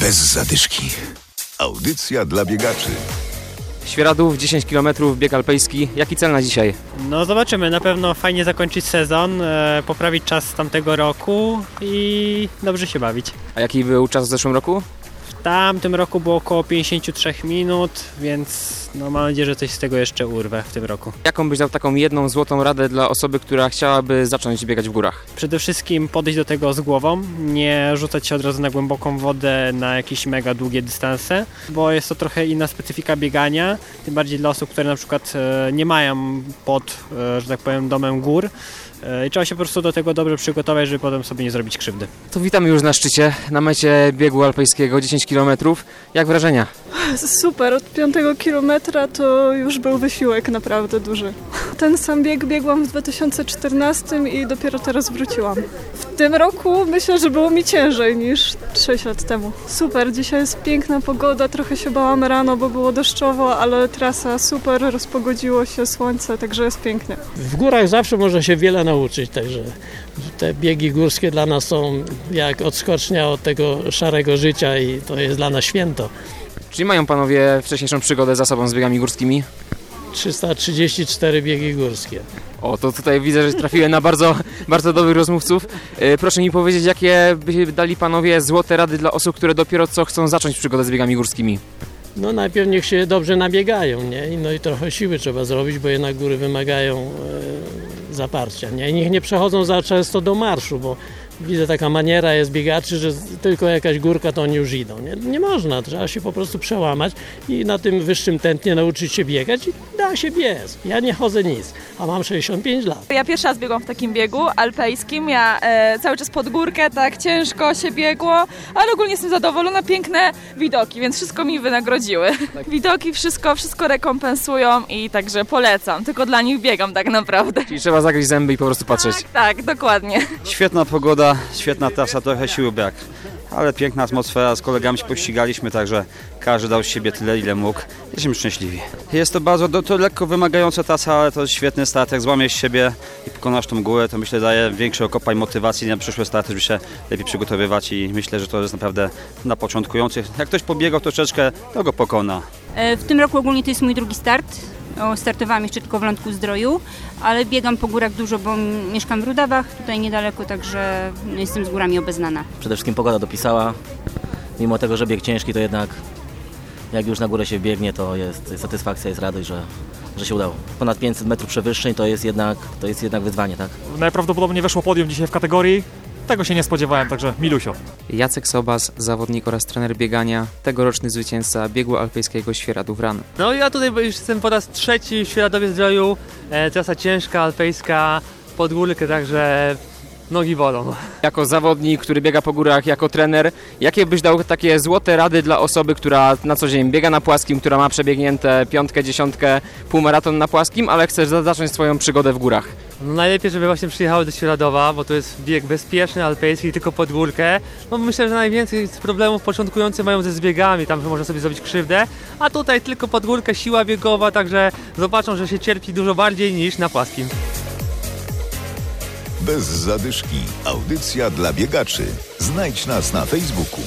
Bez zadyszki. Audycja dla biegaczy. Świeradów, 10 km, bieg alpejski. Jaki cel na dzisiaj? No zobaczymy, na pewno fajnie zakończyć sezon, e, poprawić czas z tamtego roku i dobrze się bawić. A jaki był czas w zeszłym roku? W tamtym roku było około 53 minut, więc no mam nadzieję, że coś z tego jeszcze urwę w tym roku. Jaką byś dał taką jedną złotą radę dla osoby, która chciałaby zacząć biegać w górach? Przede wszystkim podejść do tego z głową, nie rzucać się od razu na głęboką wodę na jakieś mega długie dystanse, bo jest to trochę inna specyfika biegania, tym bardziej dla osób, które na przykład e, nie mają pod, e, że tak powiem, domem gór. E, I trzeba się po prostu do tego dobrze przygotować, żeby potem sobie nie zrobić krzywdy. To witamy już na szczycie, na mecie biegu alpejskiego, 10 km. Jak wrażenia? Super, od piątego kilometra to już był wysiłek naprawdę duży. Ten sam bieg biegłam w 2014 i dopiero teraz wróciłam. W tym roku myślę, że było mi ciężej niż 6 lat temu. Super, dzisiaj jest piękna pogoda, trochę się bałam rano, bo było deszczowo, ale trasa super, rozpogodziło się słońce, także jest pięknie. W górach zawsze można się wiele nauczyć, także te biegi górskie dla nas są jak odskocznia od tego szarego życia i to jest dla nas święto. Czyli mają panowie wcześniejszą przygodę za sobą z biegami górskimi? 334 biegi górskie. O, to tutaj widzę, że trafiłem na bardzo, bardzo dobrych rozmówców. E, Proszę mi powiedzieć, jakie by dali panowie złote rady dla osób, które dopiero co chcą zacząć przygodę z biegami górskimi? No najpierw niech się dobrze nabiegają, nie? No i trochę siły trzeba zrobić, bo jednak góry wymagają e, zaparcia, nie? I niech nie przechodzą za często do marszu, bo widzę taka maniera jest biegaczy, że tylko jakaś górka to oni już idą. Nie, nie można, trzeba się po prostu przełamać i na tym wyższym tętnie nauczyć się biegać i da się biec. Ja nie chodzę nic, a mam 65 lat. Ja pierwszy raz biegłam w takim biegu alpejskim. Ja e, cały czas pod górkę, tak ciężko się biegło, ale ogólnie jestem zadowolona. Piękne widoki, więc wszystko mi wynagrodziły. Widoki wszystko, wszystko rekompensują i także polecam. Tylko dla nich biegam tak naprawdę. Czyli trzeba zagryźć zęby i po prostu patrzeć. Tak, dokładnie. Świetna pogoda, świetna trasa, trochę siły brak. Ale piękna atmosfera, z kolegami się pościgaliśmy, także każdy dał z siebie tyle, ile mógł. Jesteśmy szczęśliwi. Jest to bardzo, to lekko wymagająca trasa, ale to świetny start. Jak złamiesz siebie i pokonasz tą górę, to myślę daje większy okopa i motywacji na przyszłe starty, żeby się lepiej przygotowywać i myślę, że to jest naprawdę na początkujących. Jak ktoś pobiegał troszeczkę, to go pokona. E, W tym roku ogólnie to jest mój drugi start. Startowałam jeszcze tylko w Lądku Zdroju, ale biegam po górach dużo, bo mieszkam w Rudawach, tutaj niedaleko, także jestem z górami obeznana. Przede wszystkim pogoda dopisała. Mimo tego, że bieg ciężki, to jednak jak już na górę się biegnie, to jest satysfakcja, jest radość, że, że się udało. Ponad 500 metrów przewyższeń to jest jednak, to jest jednak wyzwanie, tak? Najprawdopodobniej weszło podium dzisiaj w kategorii. Tego się nie spodziewałem, także milusio. Jacek Sobas, zawodnik oraz trener biegania, tegoroczny zwycięzca biegu alpejskiego Świeradów Ran. No ja tutaj już jestem po raz trzeci w Świeradowie Zdroju. E, trasa ciężka, alpejska, pod górkę, także nogi bolą. Jako zawodnik, który biega po górach, jako trener, jakie byś dał takie złote rady dla osoby, która na co dzień biega na płaskim, która ma przebiegnięte piątkę, dziesiątkę, półmaraton na płaskim, ale chce za- zacząć swoją przygodę w górach? No najlepiej, żeby właśnie przyjechały do Świeradowa, bo to jest bieg bezpieczny, alpejski, tylko pod górkę. No myślę, że najwięcej problemów początkujący mają ze zbiegami, tam można sobie zrobić krzywdę, a tutaj tylko pod górkę, siła biegowa, także zobaczą, że się cierpi dużo bardziej niż na płaskim. Bez zadyszki. Audycja dla biegaczy. Znajdź nas na Facebooku.